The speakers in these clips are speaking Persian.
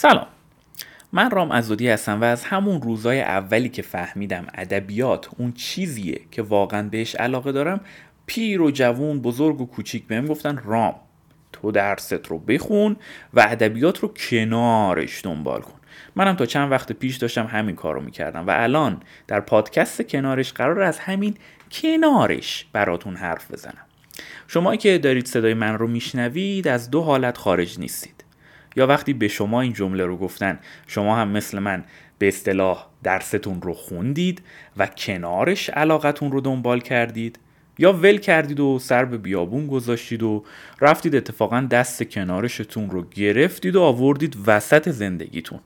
سلام. من رام ازودی هستم و از همون روزای اولی که فهمیدم ادبیات اون چیزیه که واقعا بهش علاقه دارم پیر و جوون بزرگ و کوچیک بهم گفتن رام تو درست رو بخون و ادبیات رو کنارش دنبال کن. منم تا چند وقت پیش داشتم همین کار رو می‌کردم و الان در پادکست کنارش قرار از همین کنارش براتون حرف بزنم. شما که دارید صدای من رو میشنوید از دو حالت خارج نیستید. یا وقتی به شما این جمله رو گفتن شما هم مثل من به اصطلاح درستون رو خوندید و کنارش علاقتون رو دنبال کردید؟ یا ول کردید و سر به بیابون گذاشتید و رفتید اتفاقا دست کنارشتون رو گرفتید و آوردید وسط زندگیتون؟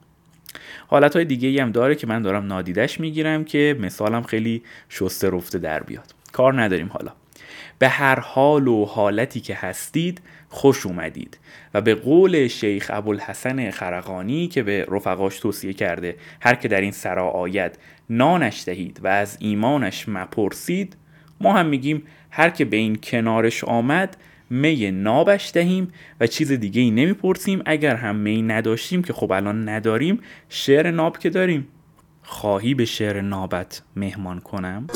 حالت های دیگه هم داره که من دارم نادیدش می‌گیرم که مثالم خیلی شسته رفته در بیاد. کار نداریم حالا. به هر حال و حالتی که هستید خوش اومدید. و به قول شیخ ابوالحسن خرقانی که به رفقاش توصیه کرده هر که در این سرا آید نانش دهید و از ایمانش مپرسید ما هم میگیم هر که به این کنارش آمد می نابش دهیم و چیز دیگه ای نمی‌پرسیم. اگر هم می نداشتیم که خب الان نداریم شعر ناب که داریم. خواهی به شعر نابت مهمان کنم؟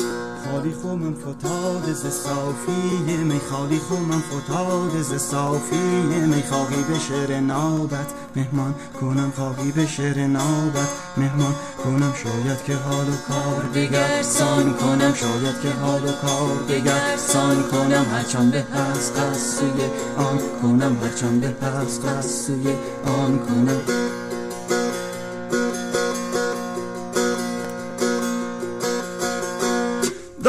خالی خو من فتاد ز صافی می خالی خو فتاد ز صافی می خواهی به شعر نابت مهمان کنم خواهی به شعر نابت مهمان کنم. شاید که حال و کار دیگر سان کنم شاید که حال و کار دیگر سان کنم. هرچند به هست قصوی آن کنم هرچند به هست قصوی آن کنم.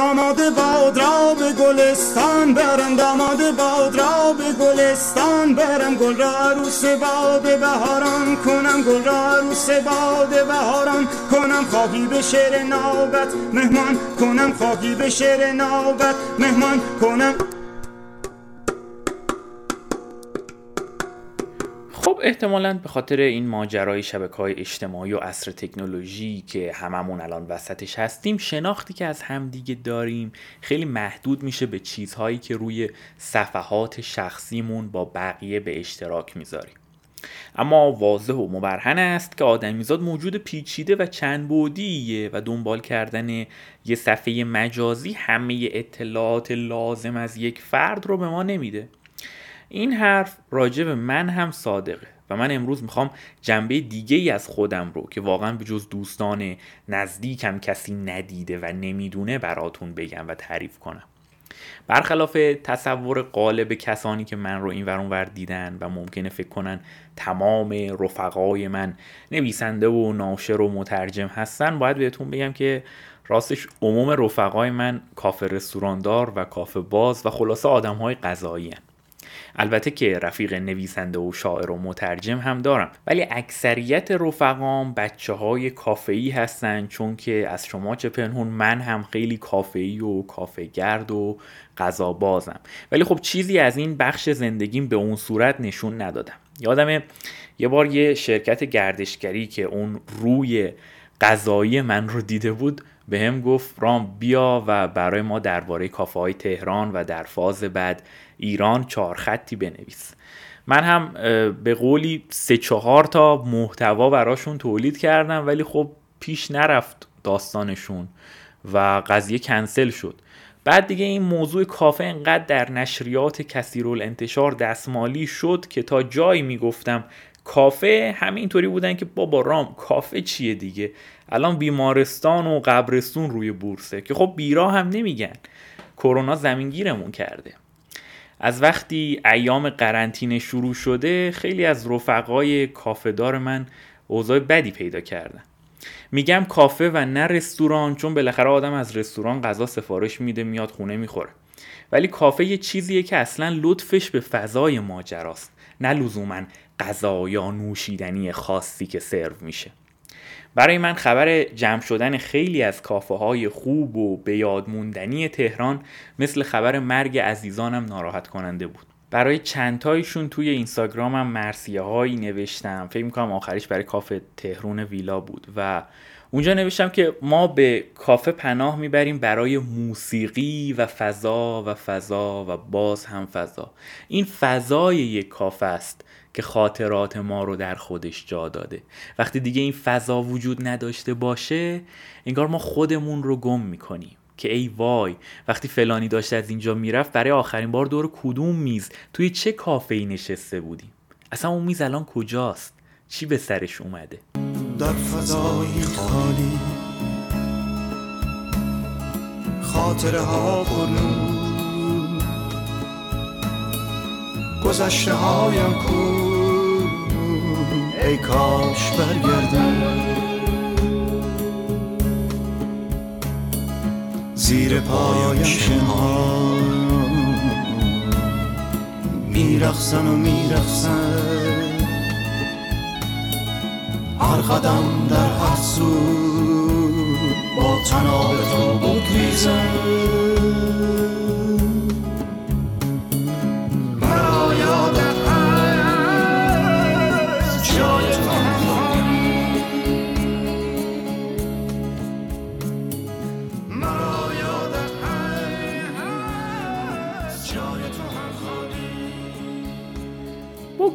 داماد باد را به گلستان برم داماد باد را به گلستان برم گل را عروس باد بهاران. کنم گل را عروس باد بهاران. کنم خواهی به شعر نوبت مهمان کنم خواهی به شعر نوبت مهمان کنم احتمالا به خاطر این ماجرای شبکه های اجتماعی و عصر تکنولوژی که هممون الان وسطش هستیم شناختی که از همدیگه داریم خیلی محدود میشه به چیزهایی که روی صفحات شخصیمون با بقیه به اشتراک می‌ذاریم. اما واضح و مبرهن است که آدمیزاد موجود پیچیده و چند بودیه و دنبال کردن یه صفحه مجازی همه اطلاعات لازم از یک فرد رو به ما نمیده. این حرف راجع به من هم صادقه و من امروز می‌خوام جنبه دیگه ای از خودم رو که واقعا به جز دوستان نزدیکم کسی ندیده و نمی‌دونه براتون بگم و تعریف کنم. برخلاف تصور قالب کسانی که من رو این ور دیدن و ممکنه فکر کنن تمام رفقای من نویسنده و ناشر و مترجم هستن باید بهتون بگم که راستش عموم رفقای من کافه رستوراندار و کافه باز و خلاصه آدم های غذایی البته که رفیق نویسنده و شاعر و مترجم هم دارم. ولی اکثریت رفقام بچه های کافه‌ای هستن چون که از شما چه پنهون من هم خیلی کافه‌ای و کافه گرد و غذا بازم ولی خب چیزی از این بخش زندگیم به اون صورت نشون ندادم. یادمه یه بار یه شرکت گردشگری که اون روی غذایی من رو دیده بود به هم گفت رام بیا و برای ما درباره کافه های تهران و در فاز بعد ایران چهار خطی بنویس. من هم به قولی سه چهار تا محتوا براشون تولید کردم ولی خب پیش نرفت داستانشون و قضیه کنسل شد. بعد دیگه این موضوع کافه انقدر در نشریات کثیر انتشار دستمالی شد که تا جایی می‌گفتم کافه همینطوری بودن که بابا رام کافه چیه دیگه؟ الان بیمارستان و قبرستون روی بورسه. که خب بیرا هم نمیگن. کرونا زمینگیرمون کرده. از وقتی ایام قرنطینه شروع شده خیلی از رفقای کافهدار من اوضاع بدی پیدا کردن. میگم کافه و نه رستوران چون بالاخره آدم از رستوران غذا سفارش میده میاد خونه می‌خوره. ولی کافه یه چیزیه که اصلا لطفش به فضای ماجراست نه لزوما غذا یا نوشیدنی خاصی که سرو میشه. برای من خبر جمع شدن خیلی از کافه های خوب و به یاد موندنی تهران مثل خبر مرگ عزیزانم ناراحت کننده بود. برای چندتایشون توی اینستاگرامم مرسیه هایی نوشتم. فکر می‌کنم آخریش برای کافه تهرون ویلا بود و اونجا نوشتم که ما به کافه پناه می‌بریم برای موسیقی و فضا و فضا و باز هم فضا. این فضای یک کافه است. که خاطرات ما رو در خودش جا داده. وقتی دیگه این فضا وجود نداشته باشه انگار ما خودمون رو گم می‌کنیم که ای وای وقتی فلانی داشته از اینجا می‌رفت برای آخرین بار دور کدوم میز توی چه کافه ای نشسته بودیم؟ اصلا اون میز الان کجاست؟ چی به سرش اومده؟ در فضای خالی خاطره ها گذشته هایم کو ای کاش برگردم. زیر پایم شنها میرخصن و میرخصن هر قدم در هر سو با تناب تو بگریزم.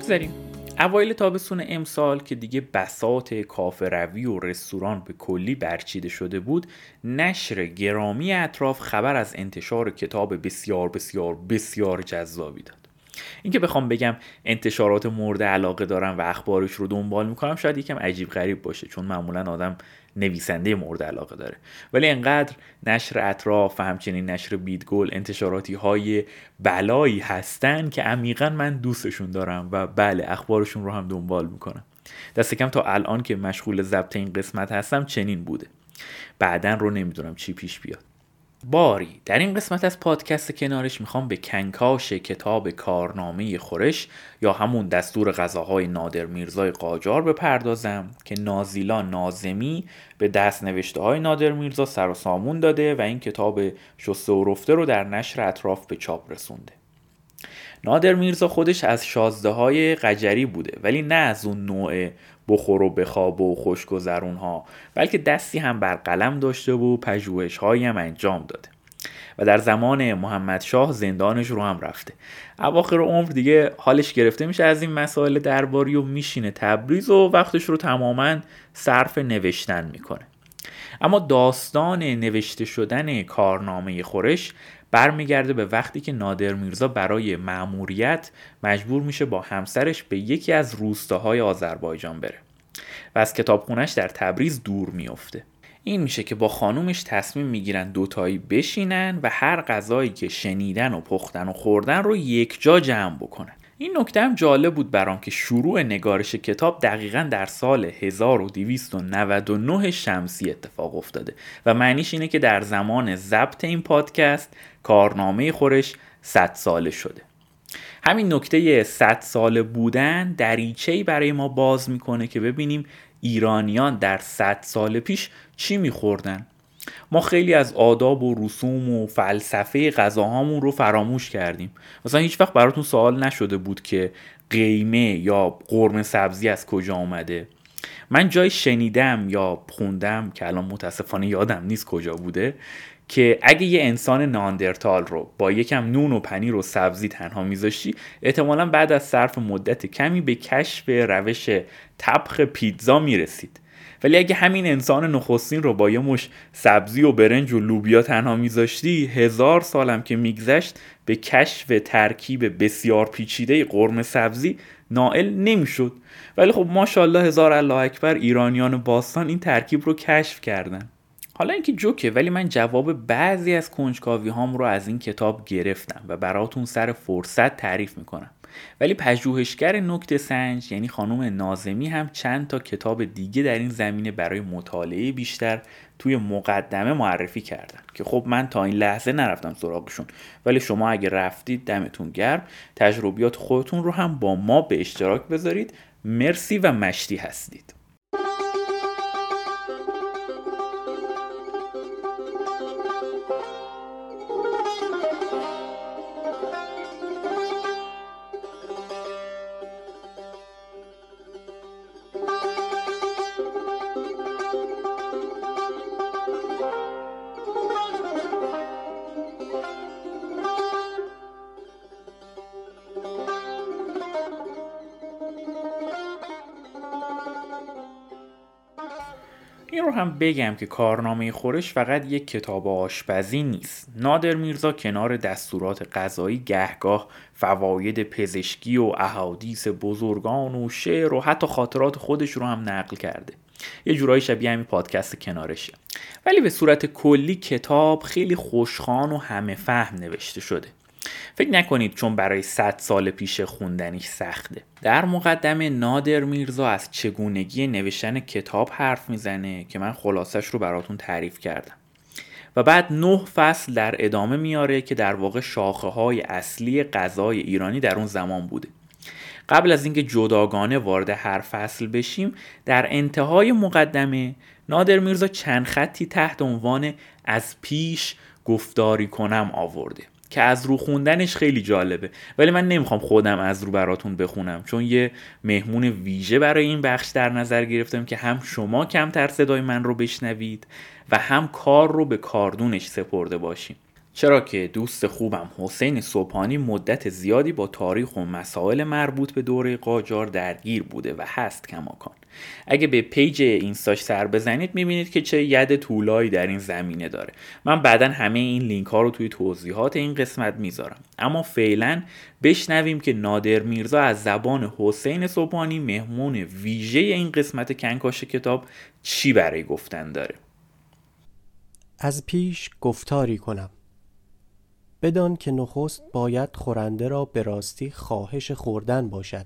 بگذاریم. اوایل تابستون امسال که دیگه بساط کافه روی و رستوران به کلی برچیده شده بود نشر گرامی اطراف خبر از انتشار کتاب بسیار بسیار بسیار جذابی داد. اینکه بخوام بگم انتشارات مورد علاقه دارم و اخبارش رو دنبال می‌کنم شاید یکم عجیب غریب باشه چون معمولا آدم نویسنده مورد علاقه داره. ولی انقدر نشر اطراف و همچنین نشر بیدگل انتشاراتی های بلایی هستن که عمیقا من دوستشون دارم و بله اخبارشون رو هم دنبال می‌کنم. دست کم تا الان که مشغول ضبط این قسمت هستم چنین بوده. بعدا رو نمی‌دونم چی پیش بیاد. باری. در این قسمت از پادکست کنارش می‌خوام به کنکاش کتاب کارنامه خورش یا همون دستور غذاهای نادر میرزای قاجار بپردازم که نازیلا نازمی به دست نوشته های نادر میرزا سر و سامون داده و این کتاب شسته و رفته رو در نشر اطراف به چاپ رسونده. نادر میرزا خودش از شازده های قجری بوده ولی نه از اون نوع بخور و بخواب و خوشگذرون ها بلکه دستی هم بر قلم داشته و پژوهش هم انجام داده. و در زمان محمد شاه زندانش رو هم رفته. اواخر عمر دیگه حالش گرفته میشه از این مسائل درباری و میشینه تبریز و وقتش رو تماما صرف نوشتن می‌کنه. اما داستان نوشته شدن کارنامه خورش برمیگرده به وقتی که نادر میرزا برای مأموریت مجبور میشه با همسرش به یکی از روستاهای آذربایجان بره و از کتابخونش در تبریز دور میفته این میشه که با خانومش تصمیم می‌گیرن دوتایی بشینن و هر غذایی که شنیدن و پختن و خوردن رو یک جا جمع بکنن. این نکته هم جالب بود برام که شروع نگارش کتاب دقیقا در سال 1299 شمسی اتفاق افتاده و معنیش اینه که در زمان ضبط این پادکست کارنامه خورش 100 ساله شده. همین نکته 100 ساله بودن دریچه‌ای برای ما باز می‌کنه که ببینیم ایرانیان در 100 سال پیش چی میخوردن. ما خیلی از آداب و رسوم و فلسفه غذاهامون رو فراموش کردیم. مثلا هیچ وقت براتون سوال نشده بود که قیمه یا قرمه سبزی از کجا آمده من جای شنیدم یا خوندم که الان متاسفانه یادم نیست کجا بوده که اگه یه انسان ناندرتال رو با یکم نون و پنیر و سبزی تنها میذاشتی احتمالا بعد از صرف مدت کمی به کشف روش طبخ پیتزا می‌رسید. ولی اگه همین انسان نخستین رو با یه مش سبزی و برنج و لوبیا تنها میذاشتی هزار سالم که میگذشت به کشف ترکیب بسیار پیچیده قرمه سبزی نائل نمی‌شد. ولی خب ماشاءالله هزار الله اکبر ایرانیان باستان این ترکیب رو کشف کردن. حالا اینکه جوکه ولی من جواب بعضی از کنجکاوی هام رو از این کتاب گرفتم و براتون سر فرصت تعریف می‌کنم. ولی پژوهشگر نکته سنج یعنی خانم نازمی هم چند تا کتاب دیگه در این زمینه برای مطالعه بیشتر توی مقدمه معرفی کردن که خب من تا این لحظه نرفتم سراغشون. ولی شما اگه رفتید دمتون گرم. تجربیات خودتون رو هم با ما به اشتراک بذارید. مرسی و مشتی هستید. بگم که کارنامه خورش فقط یک کتاب آشپزی نیست. نادر میرزا کنار دستورات غذایی گهگاه فواید پزشکی و احادیث بزرگان و شعر و حتی خاطرات خودش رو هم نقل کرده. یه جورایی شبیه همین پادکست کنارشه. ولی به صورت کلی کتاب خیلی خوشخان و همه فهم نوشته شده. فکر نکنید چون برای 100 سال پیش خوندنیش سخته. در مقدمه نادر میرزا از چگونگی نوشتن کتاب حرف می‌زنه که من خلاصش رو براتون تعریف کردم. و بعد نه فصل در ادامه میاره که در واقع شاخه های اصلی غذای ایرانی در اون زمان بوده. قبل از اینکه جداگانه وارد هر فصل بشیم در انتهای مقدمه نادر میرزا چند خطی تحت عنوان از پیش گفتاری کنم آورده. که از رو خوندنش خیلی جالبه. ولی من نمی‌خوام خودم از رو براتون بخونم چون یه مهمون ویژه برای این بخش در نظر گرفتم که هم شما کمتر صدای من رو بشنوید و هم کار رو به کاردونش سپرده باشیم. چرا که دوست خوبم حسین صبحانی مدت زیادی با تاریخ و مسائل مربوط به دوره قاجار درگیر بوده و هست کماکان. اگه به پیج اینستاش سر بزنید می‌بینید که چه ید طولایی در این زمینه داره. من بعدا همه این لینک ها رو توی توضیحات این قسمت می‌ذارم. اما فعلا بشنویم که نادر میرزا از زبان حسین صبحانی مهمون ویژه این قسمت کنکاش کتاب چی برای گفتن داره؟ از پیش گفتاری کنم. بدان که نخست باید خورنده را به راستی خواهش خوردن باشد.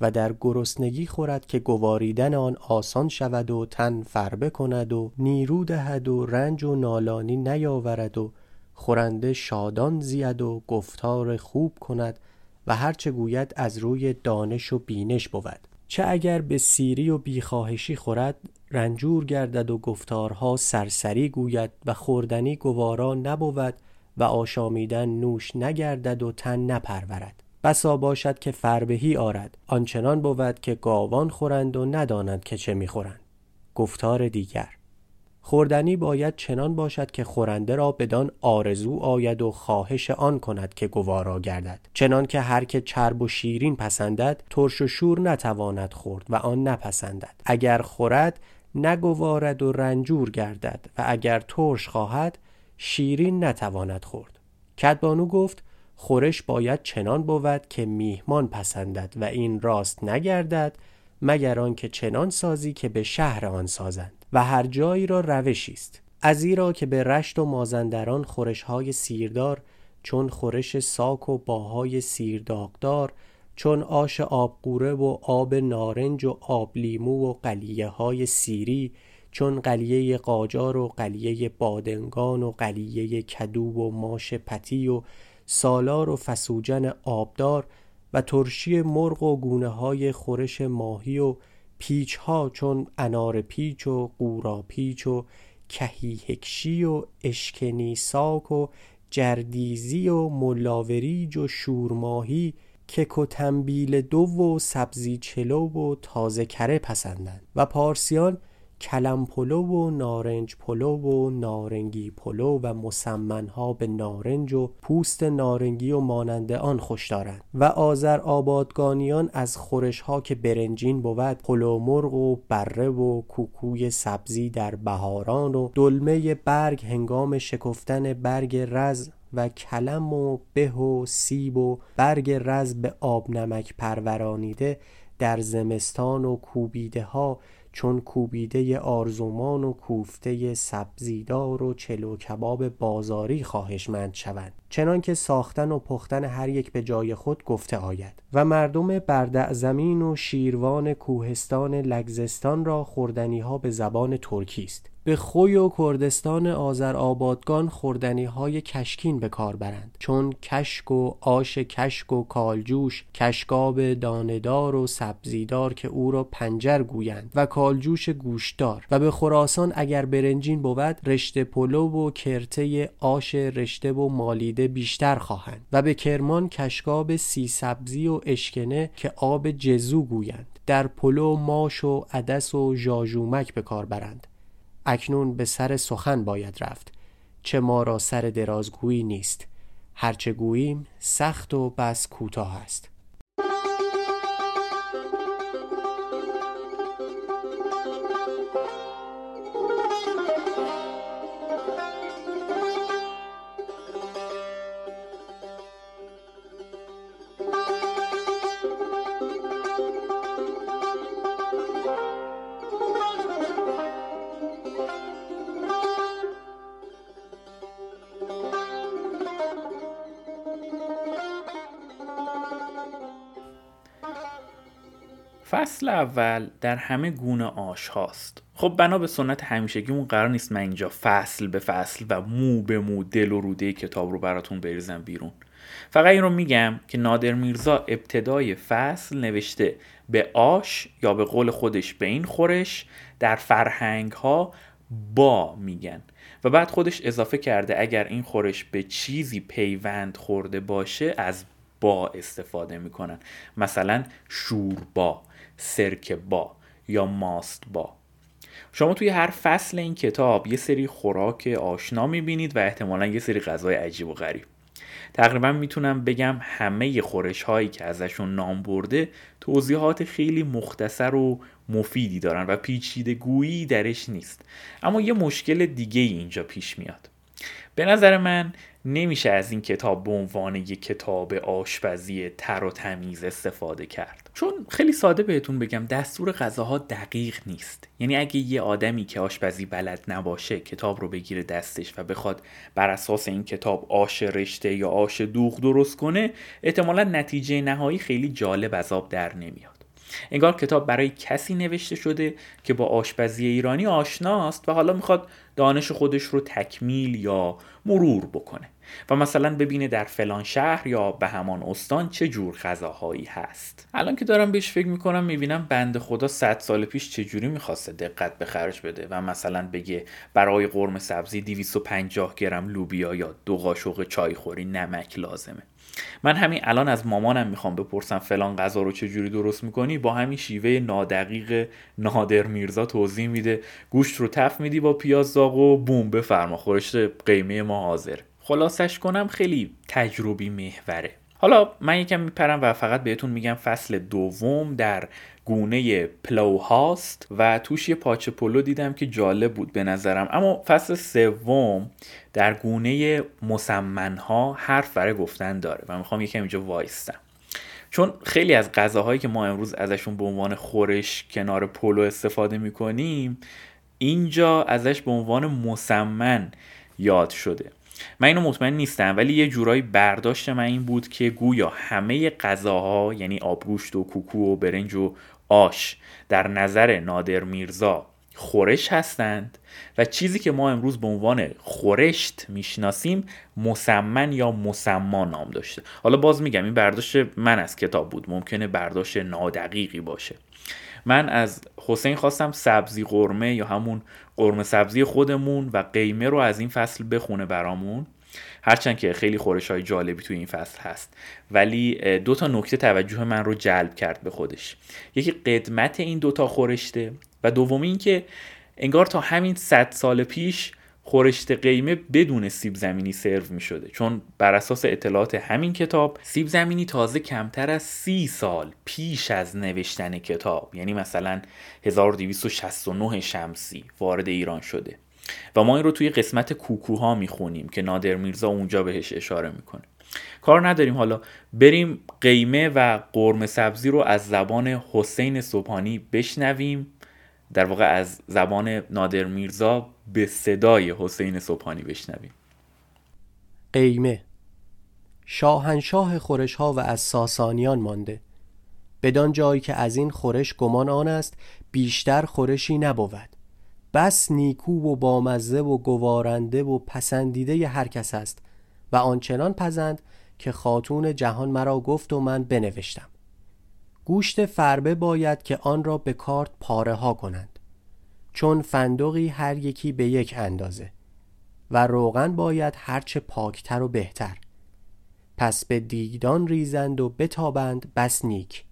و در گرسنگی خورد که گواریدن آن آسان شود و تن فربه کند و نیرو دهد و رنج و نالانی نیاورد و خورنده شادان زید و گفتار خوب کند و هرچه گوید از روی دانش و بینش بود. چه اگر به سیری و بیخواهشی خورد رنجور گردد و گفتارها سرسری گوید و خوردنی گوارا نبود و آشامیدن نوش نگردد و تن نپرورد. بسا باشد که فربهی آرد. آنچنان بود که گاوان خورند و ندانند که چه می‌خورند. گفتار دیگر. خوردنی باید چنان باشد که خورنده را بدان آرزو آید و خواهش آن کند که گوارا گردد. چنان که هر که چرب و شیرین پسندد ترش و شور نتواند خورد و آن نپسندد. اگر خورد نگوارد و رنجور گردد و اگر ترش خواهد شیرین نتواند خورد. کدبانو گفت خورش باید چنان بود که میهمان پسندد و این راست نگردد مگر آنکه چنان سازی که به شهر آن سازند. و هر جایی را روشی است. ازیرا که به رشت و مازندران خورش های سیردار چون خورش ساک و باهای سیرداغدار چون آش آبقوره و آب نارنج و آب لیمو و قلیه های سیری چون قلیه قاجار و قلیه بادنگان و قلیه کدو و ماش پتی و سالار و فسوجن آبدار و ترشی مرغ و گونه های خورش ماهی و پیچ ها چون انار پیچ و قورا پیچ و کهی هکشی و اشکنی ساک و جردیزی و ملاوریج و شورماهی کک و تنبیل دو و سبزی چلو و تازه کره پسندند. و پارسیان کلم پلو و نارنج پلو و نارنگی پلو و مسمنها به نارنج و پوست نارنگی و مانند آن خوش دارند و آذر آبادگانیان از خورش ها که برنجین بود پلو مرغ و بره و کوکوی سبزی در بهاران و دلمه برگ هنگام شکفتن برگ رز و کلم و به و سیب و برگ رز به آب نمک پرورانیده در زمستان و کوبیده ها چون کوبیده آرزومان و کوفته سبزیدار و چلو کباب بازاری خواهشمند شوند چنانکه ساختن و پختن هر یک به جای خود گفته آید و مردم بردع زمین و شیروان کوهستان لگزستان را خوردنی ها به زبان ترکی است. به خوی و کردستان آذر آبادگان خوردنی های کشکین به کار برند. چون کشک و آش کشک و کالجوش کشکاب داندار و سبزیدار که او را پنجر گویند و کالجوش گوشدار و به خراسان اگر برنجین بود رشته پلو و کرته آش رشته و مالیده بیشتر خواهند. و به کرمان کشکاب سی سبزی و اشکنه که آب جزو گویند. در پلو ماش و عدس و ژاژومک به کار برند. اکنون به سر سخن باید رفت چه ما را سر درازگویی نیست. هرچه گوییم سخت و بس کوتاه است. اول در همه گونه آش هاست خب بنا به سنت همیشگیمون قرار نیست من اینجا فصل به فصل و مو به مو دل و روده کتاب رو براتون بریزم بیرون. فقط این رو میگم که نادر میرزا ابتدای فصل نوشته به آش یا به قول خودش به این خورش در فرهنگ ها با میگن. و بعد خودش اضافه کرده اگر این خورش به چیزی پیوند خورده باشه از با استفاده می‌کنن. مثلا شوربا. سرک با یا ماست با. شما توی هر فصل این کتاب یه سری خوراک آشنا می‌بینید و احتمالا یه سری غذای عجیب و غریب. تقریبا می‌تونم بگم همه خورش هایی که ازشون نام برده توضیحات خیلی مختصر و مفیدی دارن و پیچیده گویی درش نیست. اما یه مشکل دیگه اینجا پیش میاد. به نظر من نمیشه از این کتاب به عنوان یک کتاب آشپزی تر و تمیز استفاده کرد. چون خیلی ساده بهتون بگم دستور غذاها دقیق نیست. یعنی اگه یه آدمی که آشپزی بلد نباشه کتاب رو بگیره دستش و بخواد بر اساس این کتاب آش رشته یا آش دوغ درست کنه احتمالا نتیجه نهایی خیلی جالب از آب در نمیاد. انگار کتاب برای کسی نوشته شده که با آشپزی ایرانی آشناست و حالا می‌خواد دانش خودش رو تکمیل یا مرور بکنه. و مثلا ببینه در فلان شهر یا به همان استان چه جور غذاهایی هست. الان که دارم بهش فکر می‌کنم می‌بینم بند خدا 100 سال پیش چه جوری می‌خواسته دقت به خرج بده و مثلا بگه برای قرم سبزی 250 گرم لوبیا یا دو قاشق چایخوری نمک لازمه. من همین الان از مامانم می‌خوام بپرسم فلان غذا رو چه جوری درست می‌کنی؟ با همین شیوه نادقیق نادر میرزا توضیح میده. گوشت رو تف میدی با پیاز داغ و بوم بفرما. خورشت قیمه ما حاضر. خلاصش کنم خیلی تجربی محوره. حالا من یکم میپرم و فقط بهتون میگم فصل دوم در گونه پلو هاست و توش یه پاچه پلو دیدم که جالب بود به نظرم. اما فصل سوم در گونه مسمن ها حرف برای گفتن داره و می‌خوام یکم اینجا وایستم. چون خیلی از غذاهایی که ما امروز ازشون به عنوان خورش کنار پلو استفاده می‌کنیم اینجا ازش به عنوان مسمن یاد شده. من اینو مطمئن نیستم ولی یه جورایی برداشت من این بود که گویا همه غذاها یعنی آبگوشت و کوکو و برنج و آش در نظر نادر میرزا خورش هستند و چیزی که ما امروز به عنوان خورشت می‌شناسیم مسمن یا مسما نام داشته. حالا باز میگم این برداشت من از کتاب بود. ممکنه برداشت نادقیقی باشه. من از حسین خواستم سبزی قرمه یا همون قرمه سبزی خودمون و قیمه رو از این فصل بخونه برامون. هرچند که خیلی خورش های جالبی توی این فصل هست. ولی دو تا نکته توجه من رو جلب کرد به خودش. یکی قدمت این دوتا خورشته و دومی این که انگار تا همین صد سال پیش خورشت قیمه بدون سیب زمینی سرو می شده چون بر اساس اطلاعات همین کتاب سیب زمینی تازه کمتر از سی سال پیش از نوشتن کتاب یعنی مثلا 1269 شمسی وارد ایران شده. و ما این رو توی قسمت کوکوها می‌خونیم که نادر میرزا اونجا بهش اشاره می‌کنه. کار نداریم حالا بریم قیمه و قرمه سبزی رو از زبان حسین صبحانی بشنویم. در واقع از زبان نادر میرزا به صدای حسین صبحانی بشنویم. قیمه. شاهنشاه خورش ها و از ساسانیان مانده. بدان جایی که از این خورش گمان آن است بیشتر خورشی نبود. بس نیکو و بامزه و گوارنده و پسندیده هر کس است و آنچنان پزند که خاتون جهان مرا گفت و من بنوشتم. گوشت فربه باید که آن را به کارت پاره ها کنند چون فندقی هر یکی به یک اندازه و روغن باید هرچه پاکتر و بهتر. پس به دیگدان ریزند و بتابند بس نیک.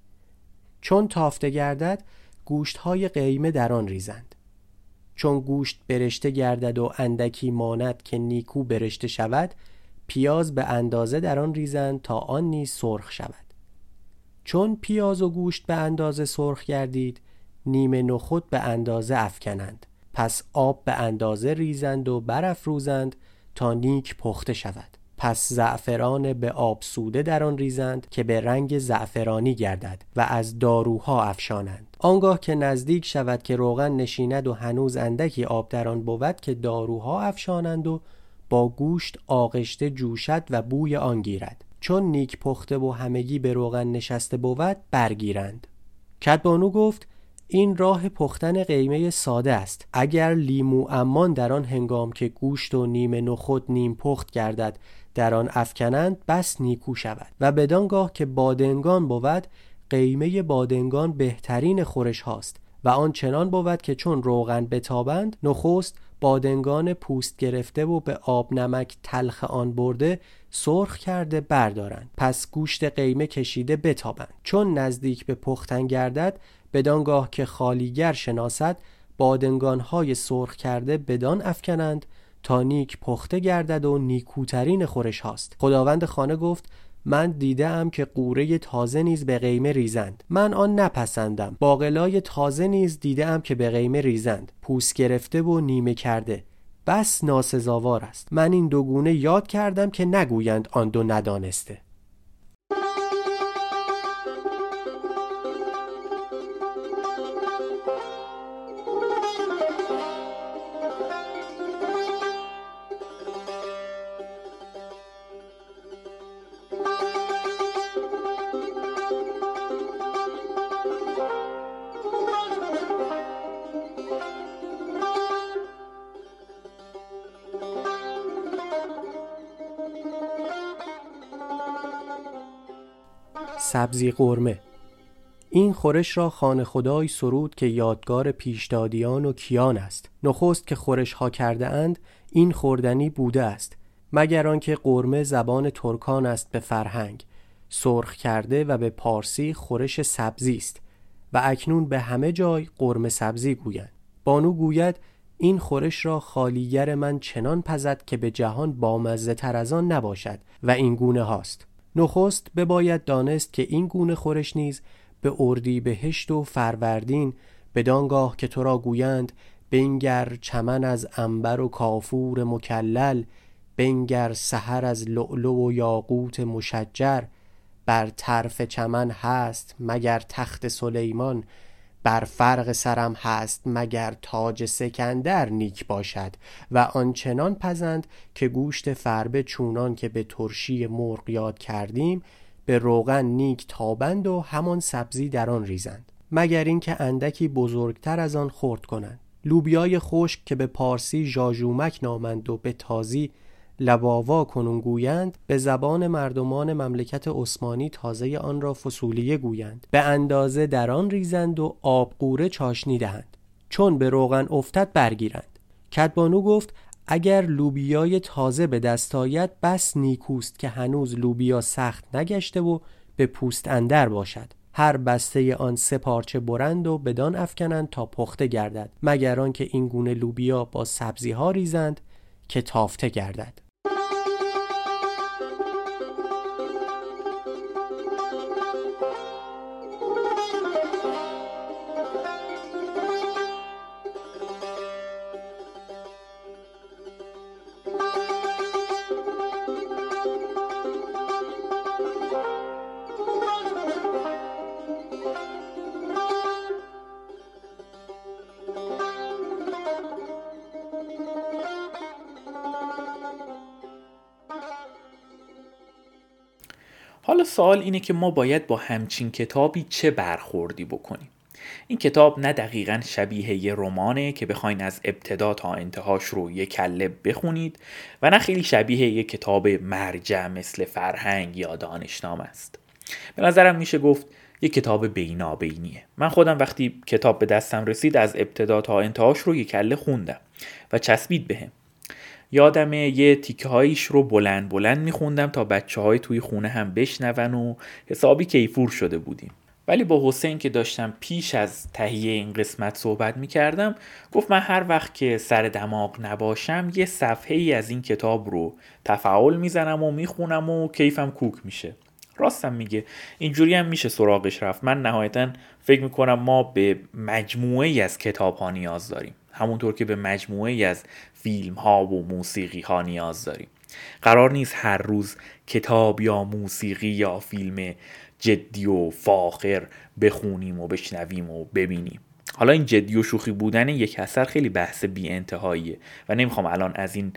چون تافته گردد گوشت های قیمه در آن ریزند. چون گوشت برشته گردد و اندکی ماند که نیکو برشته شود پیاز به اندازه در آن ریزند تا آن نیز سرخ شود. چون پیاز و گوشت به اندازه سرخ گردید نیمه نخود به اندازه افکنند. پس آب به اندازه ریزند و برافروزند تا نیک پخته شود. پس زعفران به آب سوده در آن ریزند که به رنگ زعفرانی گردد و از داروها افشانند. آنگاه که نزدیک شود که روغن نشیند و هنوز اندکی آب در آن بود که داروها افشانند و با گوشت آغشته جوشد و بوی آن گیرد. چون نیک پخته و همگی به روغن نشسته بود برگیرند. کدبانو گفت این راه پختن قیمه ساده است. اگر لیمو امان در آن هنگام که گوشت و نیمه نخود نیم پخت گردد در آن افکنند بس نیکو شود. و بدانگاه که بادنگان بود قیمه بادنگان بهترین خورش هاست. و آن چنان بود که چون روغن بتابند نخست بادنگان پوست گرفته و به آب نمک تلخ آن برده سرخ کرده بردارند. پس گوشت قیمه کشیده بتابند. چون نزدیک به پختن گردد بدانگاه که خالیگر شناسد بادنگان های سرخ کرده بدان افکنند تا نیک پخته گردد و نیکوترین خورش هاست. خداوند خانه گفت من دیدم که قوره تازه نیز به قیمه ریزند. من آن نپسندم. باقلای تازه نیز دیدم که به قیمه ریزند. پوست گرفته و نیمه کرده. بس ناسزاوار است. من این دوگونه یاد کردم که نگویند آن دو ندانسته. سبزی قرمه این خورش را خانه خدای سرود که یادگار پیشدادیان و کیان است. نخست که خورش ها کرده اند این خوردنی بوده است مگر آنکه قرمه زبان ترکان است به فرهنگ. سرخ کرده و به پارسی خورش سبزی است و اکنون به همه جای قرمه سبزی گویند. بانو گوید این خورش را خالیگر من چنان پزد که به جهان بامزه تر از آن نباشد و این گونه هاست. نخست بباید دانست که این گونه خورش نیز به اردی بهشت و فروردین بدانگاه که تو را گویند بنگر چمن از عنبر و کافور مکلل بنگر سحر از لؤلؤ و یاقوت مشجر بر طرف چمن هست مگر تخت سلیمان. بر فرق سرم هست مگر تاج سکندر نیک باشد و آنچنان پزند که گوشت فربه چونان که به ترشی مرغ یاد کردیم به روغن نیک تابند و همان سبزی در آن ریزند. مگر اینکه اندکی بزرگتر از آن خرد کنند. لوبیای خشک که به پارسی ژاژومک نامند و به تازی لباوا کنون گویند به زبان مردمان مملکت عثمانی تازه آن را فسولیه گویند. به اندازه در آن ریزند و آبقوره چاشنی دهند. چون به روغن افتد برگیرند. کدبانو گفت اگر لوبیای تازه به دست آید بس نیکوست که هنوز لوبیا سخت نگشته و به پوست اندر باشد. هر بسته آن سه پارچه برند و بدان افکنند تا پخته گردد. مگر آنکه این گونه لوبیا با سبزی ها ریزند؟ که تافته گردد. سوال اینه که ما باید با همچین کتابی چه برخوردی بکنیم؟ این کتاب نه دقیقا شبیه یه رمانه که بخواین از ابتدا تا انتهاش رو یه کله بخونید و نه خیلی شبیه یه کتاب مرجع مثل فرهنگ یا دانشنامه است. به نظرم میشه گفت یه کتاب بینابینیه. من خودم وقتی کتاب به دستم رسید از ابتدا تا انتهاش رو یه کله خوندم و چسبید بهم. یادمه یه تیکه هایش رو بلند بلند میخوندم تا بچه های توی خونه هم بشنون و حسابی کیفور شده بودیم. ولی با حسین که داشتم پیش از تهیه این قسمت صحبت می‌کردم گفت من هر وقت که سر دماغ نباشم یه صفحه ای از این کتاب رو تفعال می‌زنم و می‌خونم و کیفم کوک میشه. راستم میگه. اینجوری هم میشه سراغش رفت. من نهایتا فکر می‌کنم ما به مجموعه ای از کتاب ها نیاز داریم. همونطور که به مجموعه ای از فیلم ها و موسیقی ها نیاز داریم. قرار نیست هر روز کتاب یا موسیقی یا فیلم جدی و فاخر بخونیم و بشنویم و ببینیم. حالا این جدی و شوخی بودن یک اثر خیلی بحث بی انتهاییه و نمی‌خوام الان از این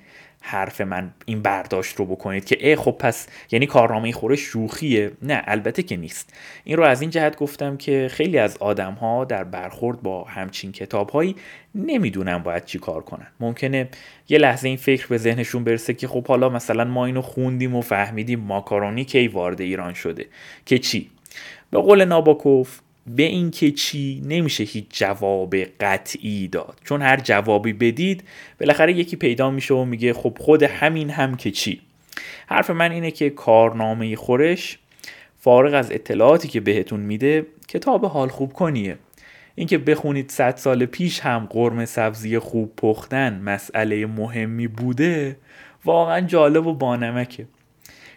حرف من این برداشت رو بکنید که ای خب پس یعنی کارنامه خورش شوخیه؟ نه البته که نیست. این رو از این جهت گفتم که خیلی از آدم ها در برخورد با همچین کتاب هایی نمی‌دونن باید چی کار کنن. ممکنه یه لحظه این فکر به ذهنشون برسه که خب حالا مثلا ما اینو خوندیم و فهمیدیم ماکارونی کی وارد ایران شده. که چی؟ به قول ناباکوف به این که چی نمیشه هیچ جواب قطعی داد. چون هر جوابی بدید بالاخره یکی پیدا میشه و میگه خب خود همین هم که چی. حرف من اینه که کارنامه خورش فارغ از اطلاعاتی که بهتون میده کتاب حال خوب کنیه. اینکه بخونید صد سال پیش هم قرم سبزی خوب پختن مسئله مهمی بوده واقعا جالب و بانمکه.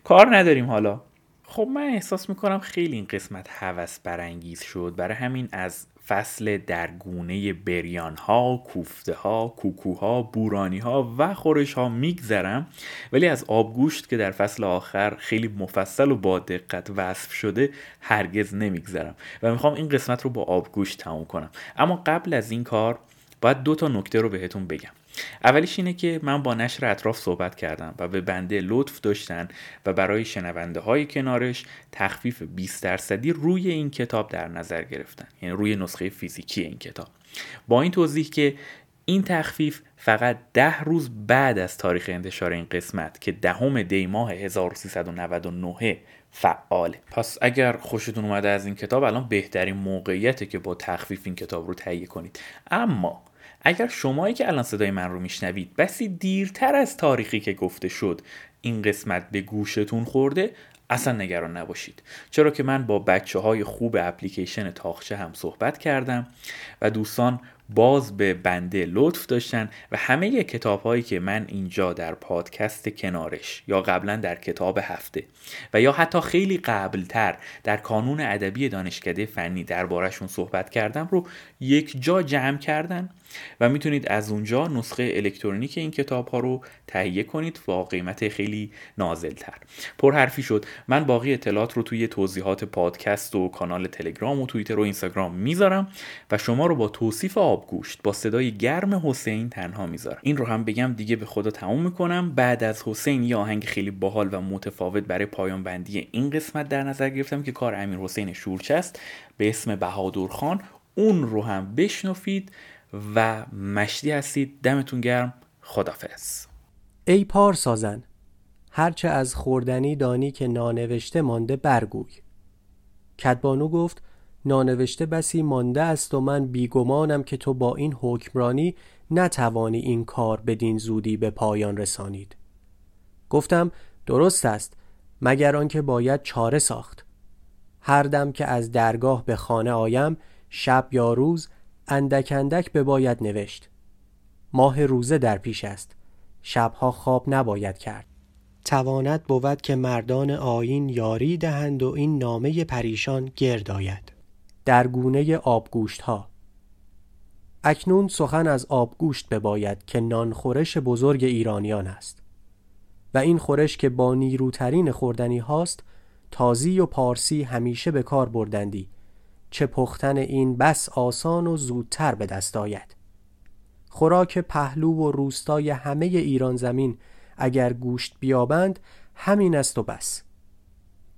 کار نداریم حالا. خب من احساس می‌کنم خیلی این قسمت هوس برانگیز شد. برای همین از فصل درگونه بریان ها، کوفته ها، کوکوها، بورانی ها و خورش ها میگذرم. ولی از آبگوشت که در فصل آخر خیلی مفصل و با دقت وصف شده هرگز نمیگذرم و می‌خوام این قسمت رو با آبگوشت تموم کنم. اما قبل از این کار باید دو تا نکته رو بهتون بگم. اولیش اینه که من با نشر اطراف صحبت کردم و به بنده لطف داشتن و برای شنونده های کنارش تخفیف 20 درصدی روی این کتاب در نظر گرفتن. یعنی روی نسخه فیزیکی این کتاب. با این توضیح که این تخفیف فقط ده روز بعد از تاریخ انتشار این قسمت که دهم دی ماه 1399 فعاله. پس اگر خوشتون اومده از این کتاب الان بهترین موقعیته که با تخفیف این کتاب رو تهیه کنید. اما اگر شمایی که الان صدای من رو میشنوید بسی دیرتر از تاریخی که گفته شد این قسمت به گوشتون خورده اصلا نگران نباشید. چرا که من با بچه های خوب اپلیکیشن تاخچه هم صحبت کردم و دوستان باز به بنده لطف داشتن و همه کتاب هایی که من اینجا در پادکست کنارش یا قبلا در کتاب هفته و یا حتی خیلی قبلتر در کانون ادبی دانشکده فنی دربارهشون صحبت کردم رو یک جا جمع کردن و می‌تونید از اونجا نسخه الکترونیک این کتاب ها رو تهیه کنید. با قیمت خیلی نازل تر پر حرفی شد. من باقی اطلاعات رو توی توضیحات پادکست و کانال تلگرام و توییتر و اینستاگرام می‌ذارم و شما رو با توصیف آبگوشت با صدای گرم حسین تنها می‌ذارم. این رو هم بگم دیگه به خدا تموم می‌کنم. بعد از حسین یه آهنگ خیلی باحال و متفاوت برای پایان بندی این قسمت در نظر گرفتم که کار امیر حسین شورچ است. به اسم بهادور خان. اون رو هم بشنفید و مشتی هستید. دمتون گرم. خدافز ای پار سازن هرچه از خوردنی دانی که نانوشته مانده برگوی. کدبانو گفت نانوشته بسی مانده است و من بیگمانم که تو با این حکمرانی نتوانی این کار بدین زودی به پایان رسانید. گفتم درست است مگر آنکه باید چاره ساخت. هر دم که از درگاه به خانه آیم شب یا روز اندک اندک بباید نوشت. ماه روزه در پیش است. شبها خواب نباید کرد. توانت بود که مردان آین یاری دهند و این نامه پریشان گرد آید. در گونه آبگوشت ها اکنون سخن از آبگوشت بباید که نانخورش بزرگ ایرانیان است. و این خورش که با نیروترین خوردنی هاست تازی و پارسی همیشه به کار بردندی. چه پختن این بس آسان و زودتر به دست آید. خوراک پهلو و روستای همه ایران زمین اگر گوشت بیابند همین است و بس.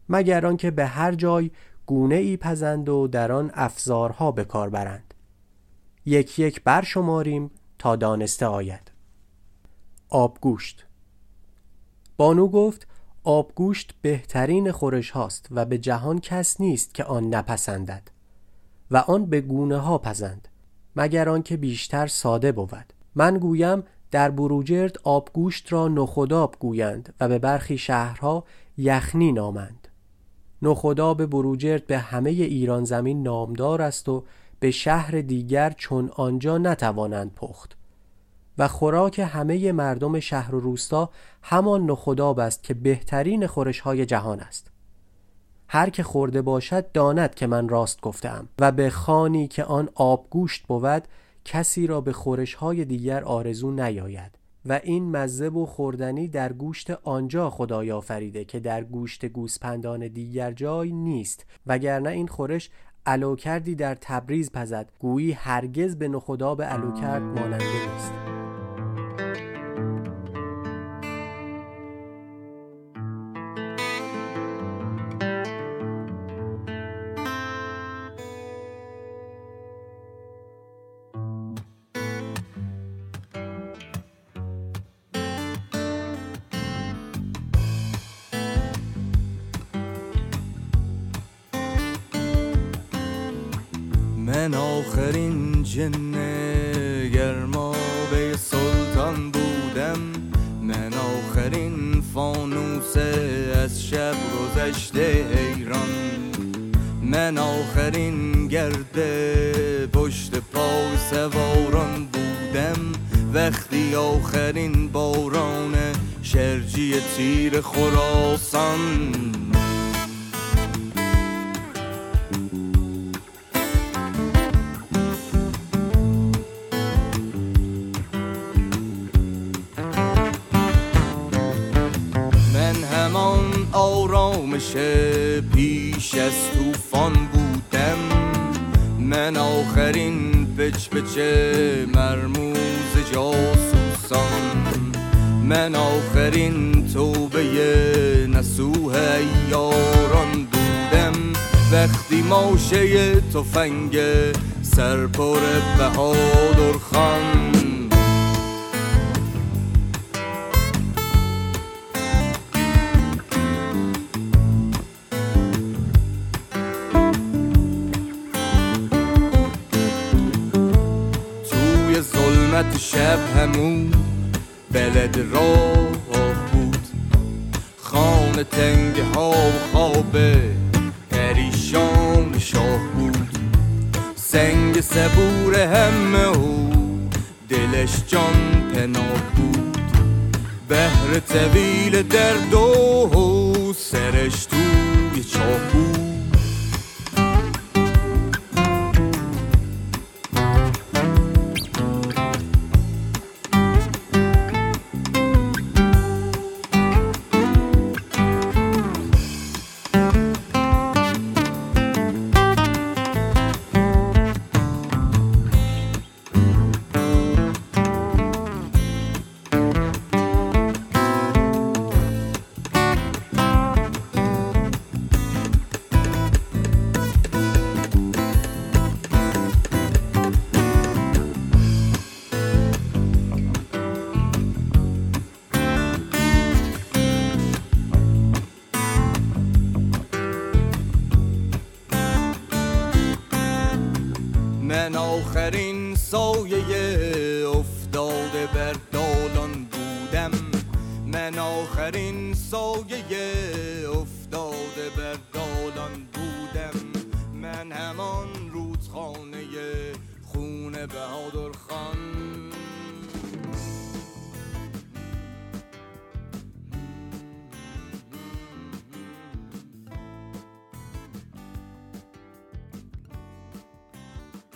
مگر آنکه به هر جای گونه ای پزند و در آن افزارها به کار برند. یک یک برشماریم تا دانسته آید. آبگوشت بانو گفت آبگوشت بهترین خورش هاست و به جهان کس نیست که آن نپسندد. و آن به گونه ها پزند مگر آنکه بیشتر ساده بود. من گویم در بروجرد آبگوشت را نخوداب گویند و به برخی شهرها یخنی نامند. نخوداب بروجرد به همه ایران زمین نامدار است و به شهر دیگر چون آنجا نتوانند پخت. و خوراک همه مردم شهر و روستا همان نخوداب است که بهترین خورش های جهان است. هر که خورده باشد داند که من راست گفتم و به خانی که آن آبگوشت بود کسی را به خورش های دیگر آرزو نیاید و این مزه و خوردنی در گوشت آنجا خدای آفریده که در گوشت گوسپندان دیگر جای نیست وگرنه این خورش علو کردی در تبریز پزد گویی هرگز به نخداب علو کرد ماننده نیست. من آخرین جن گرمابه سلطان بودم. من آخرین فانوس از شب گذشته ایران. من آخرین گرده پشت پای سواران بودم. وقتی آخرین باران شرجی تیر خراسان. از طوفان بودم من آخرین پچ پچ مرموز جاسوسان. من آخرین توبه نسوه یاران بودم. وقتی ماشه تفنگ سرپر بهادر خان. راه بود خانه تنگ ها و خواب پریشان شاه بود سنگ صبور همه و دلش جان پناه بود بهر طویل درد و سرش توی